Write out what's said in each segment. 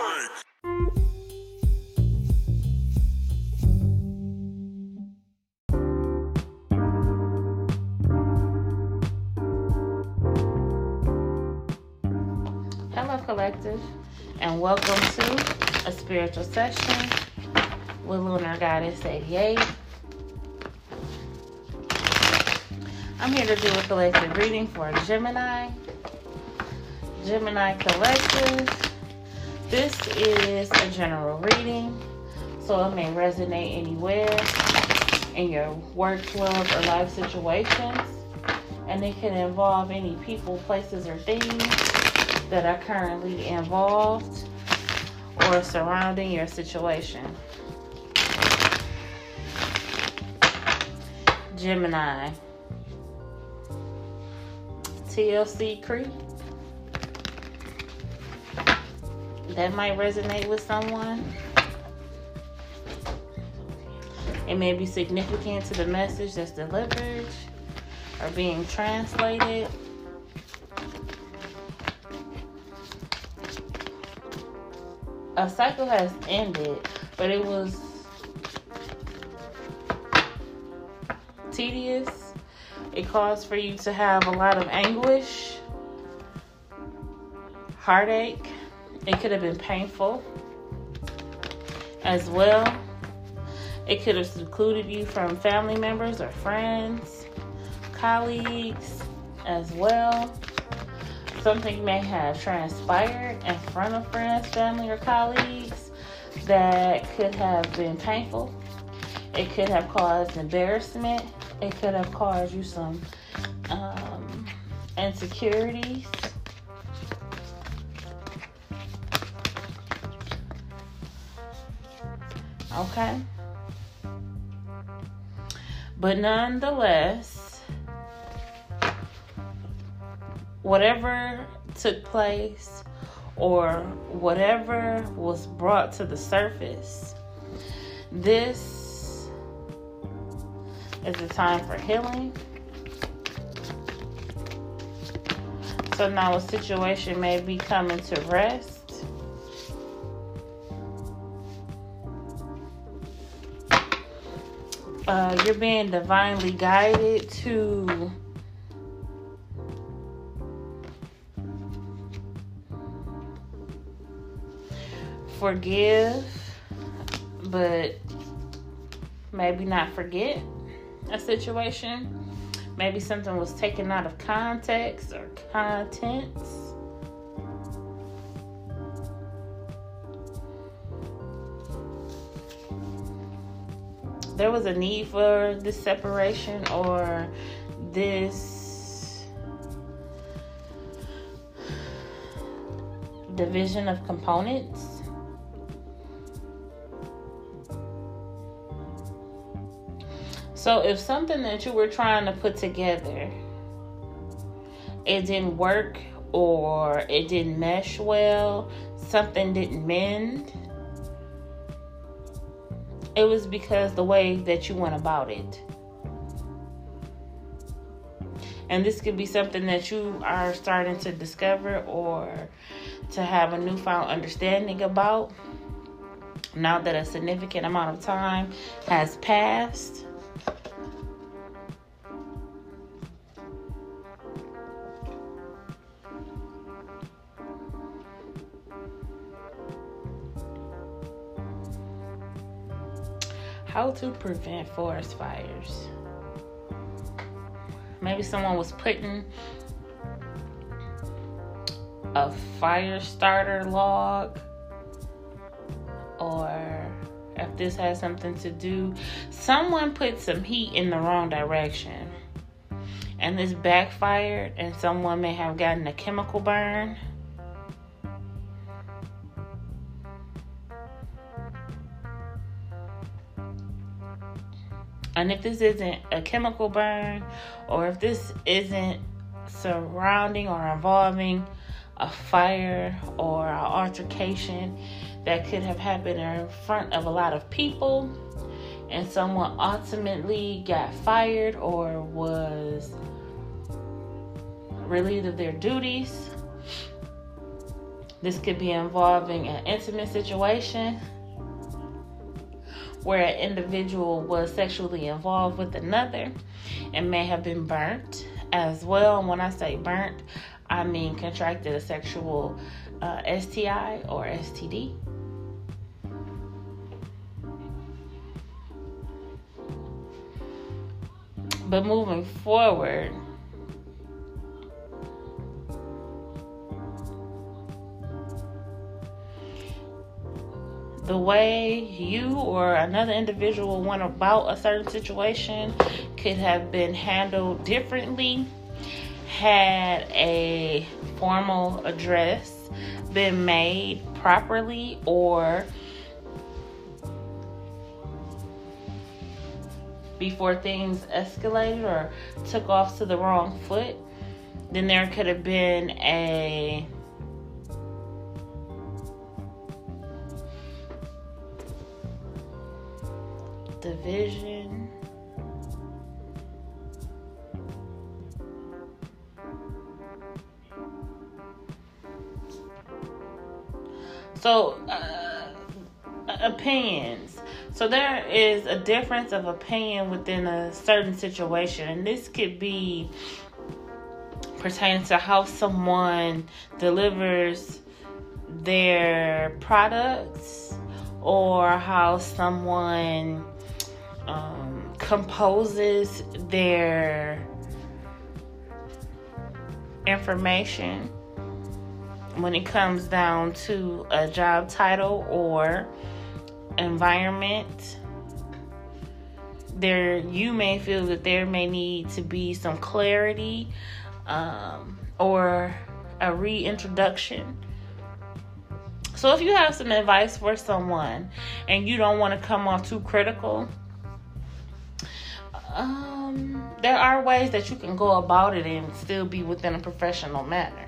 Hello, Collective, and welcome to a spiritual session with Lunar Goddess 88. I'm here to do a collective reading for Gemini. Gemini Collective. This is a general reading, so it may resonate anywhere in your work, love, or life situations. And it can involve any people, places, or things that are currently involved or surrounding your situation. Gemini. TLC Creek. That might resonate with someone. It may be significant to the message that's delivered or being translated. a cycle has ended, but it was tedious. It caused for you to have a lot of anguish, heartache. It could have been painful as well. It could have secluded you from family members or friends, colleagues as well. Something may have transpired in front of friends, family, or colleagues that could have been painful. It could have caused embarrassment. It could have caused you some um, insecurities. Okay. But nonetheless, whatever took place or whatever was brought to the surface, this is a time for healing. So now a situation may be coming to rest. Uh, you're being divinely guided to forgive, but maybe not forget a situation. Maybe something was taken out of context or contents. There was a need for this separation or this division of components? So if something that you were trying to put together it didn't work or it didn't mesh well, something didn't mend, it was because the way that you went about it. And this could be something that you are starting to discover or to have a newfound understanding about now that a significant amount of time has passed. How to prevent forest fires. Maybe someone was putting a fire starter log, or if this has something to do, someone put some heat in the wrong direction and this backfired, and someone may have gotten a chemical burn. And if this isn't a chemical burn, or if this isn't surrounding or involving a fire or an altercation that could have happened in front of a lot of people, and someone ultimately got fired or was relieved of their duties, This could be involving an intimate situation where an individual was sexually involved with another and may have been burnt as well. And when I say burnt, I mean contracted a sexual uh, STI or STD. But moving forward, the way you or another individual went about a certain situation could have been handled differently had a formal address been made properly or before things escalated or took off to the wrong foot, then there could have been a division. So, uh, opinions. So, there is a difference of opinion within a certain situation, and this could be pertaining to how someone delivers their products or how someone um, composes their information when it comes down to a job title or environment. There you may feel that there may need to be some clarity um, or a reintroduction. So if you have some advice for someone and you don't want to come off too critical um, there are ways that you can go about it and still be within a professional manner.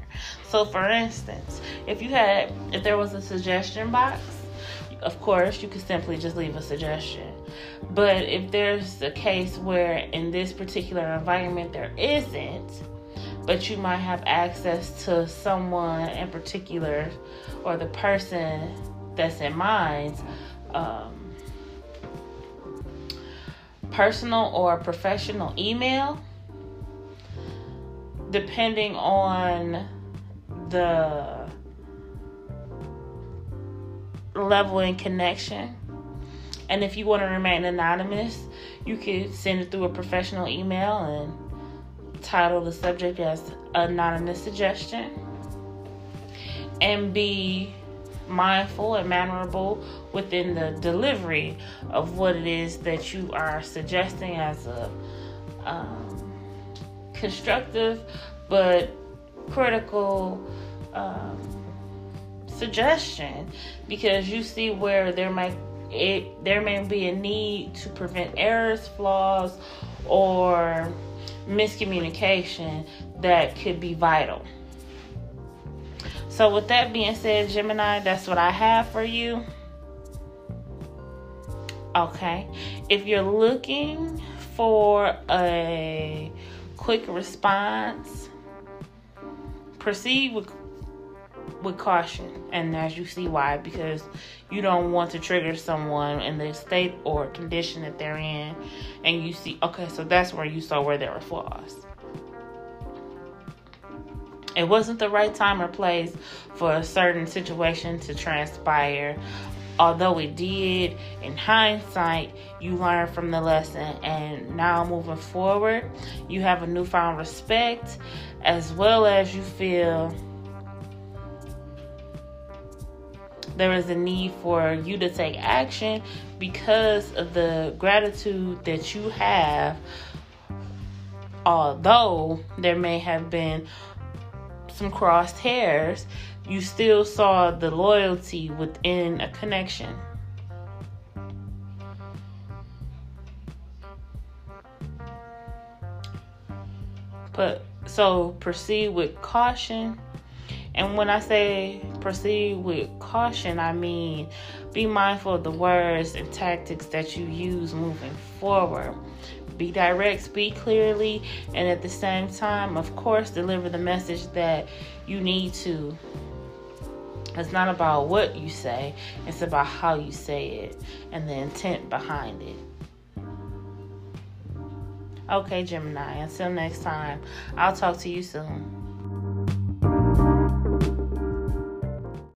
So, for instance, if you had, if there was a suggestion box, of course, you could simply just leave a suggestion. But if there's a case where in this particular environment there isn't, but you might have access to someone in particular or the person that's in mind, um, personal or professional email, depending on the level and connection. And if you want to remain anonymous, you could send it through a professional email and title the subject as anonymous suggestion and be mindful and mannerable within the delivery of what it is that you are suggesting as a um, constructive but critical um, suggestion because you see where there might it there may be a need to prevent errors, flaws, or miscommunication that could be vital. So, with that being said, Gemini, that's what I have for you. Okay. If you're looking for a quick response, proceed with with caution. And as you see why, because you don't want to trigger someone in the state or condition that they're in and you see okay, so that's where you saw where there were flaws. It wasn't the right time or place for a certain situation to transpire. Although it did, in hindsight, you learn from the lesson, and now moving forward, you have a newfound respect as well as you feel there is a need for you to take action because of the gratitude that you have although there may have been some crossed hairs, you still saw the loyalty within a connection. But so proceed with caution. And when I say proceed with caution, I mean be mindful of the words and tactics that you use moving forward. Be direct, speak clearly, and at the same time, of course, deliver the message that you need to It's not about what you say, it's about how you say it and the intent behind it. Okay, Gemini, until next time, I'll talk to you soon.